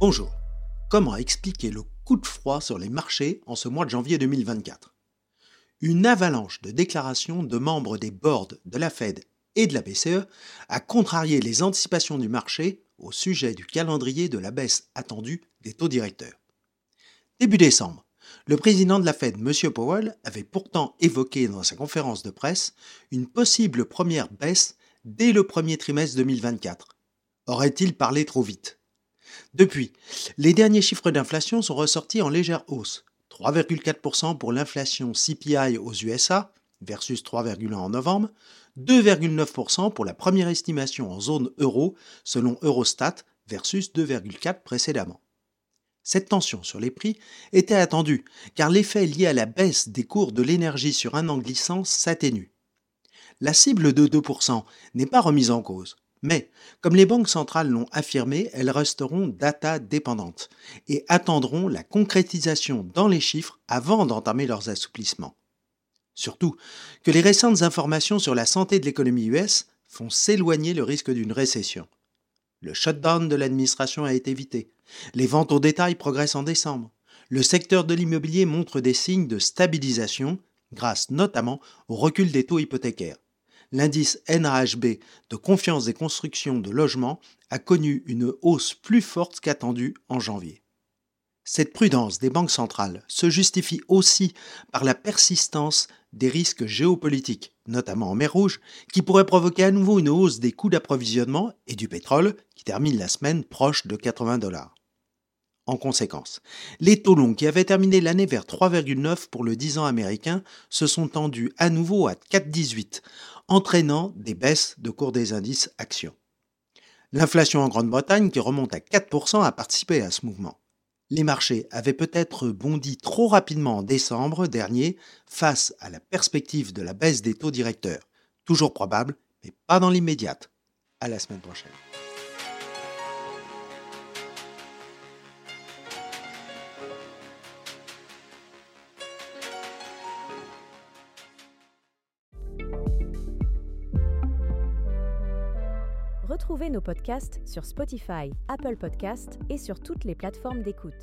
Bonjour. Comment expliquer le coup de froid sur les marchés en ce mois de janvier 2024 Une avalanche de déclarations de membres des boards de la Fed et de la BCE a contrarié les anticipations du marché au sujet du calendrier de la baisse attendue des taux directeurs. Début décembre, le président de la Fed, M. Powell, avait pourtant évoqué dans sa conférence de presse une possible première baisse dès le premier trimestre 2024. Aurait-il parlé trop vite? Depuis, les derniers chiffres d'inflation sont ressortis en légère hausse. 3,4% pour l'inflation CPI aux USA versus 3,1 en novembre, 2,9% pour la première estimation en zone euro selon Eurostat versus 2,4 précédemment. Cette tension sur les prix était attendue, car l'effet lié à la baisse des cours de l'énergie sur un an glissant s'atténue. La cible de 2% n'est pas remise en cause, mais comme les banques centrales l'ont affirmé, elles resteront data dépendantes et attendront la concrétisation dans les chiffres avant d'entamer leurs assouplissements. Surtout que les récentes informations sur la santé de l'économie US font s'éloigner le risque d'une récession. Le shutdown de l'administration a été évité. Les ventes au détail progressent en décembre. Le secteur de l'immobilier montre des signes de stabilisation grâce notamment au recul des taux hypothécaires. L'indice NAHB de confiance des constructions de logements a connu une hausse plus forte qu'attendue en janvier. Cette prudence des banques centrales se justifie aussi par la persistance des risques géopolitiques, notamment en mer Rouge, qui pourraient provoquer à nouveau une hausse des coûts d'approvisionnement et du pétrole, qui termine la semaine proche de 80 dollars. En conséquence, les taux longs qui avaient terminé l'année vers 3,9 pour le 10 ans américain se sont tendus à nouveau à 4,18, entraînant des baisses de cours des indices actions. L'inflation en Grande-Bretagne, qui remonte à 4%, a participé à ce mouvement les marchés avaient peut-être bondi trop rapidement en décembre dernier face à la perspective de la baisse des taux directeurs. Toujours probable, mais pas dans l'immédiate. À la semaine prochaine. Retrouvez nos podcasts sur Spotify, Apple Podcasts et sur toutes les plateformes d'écoute.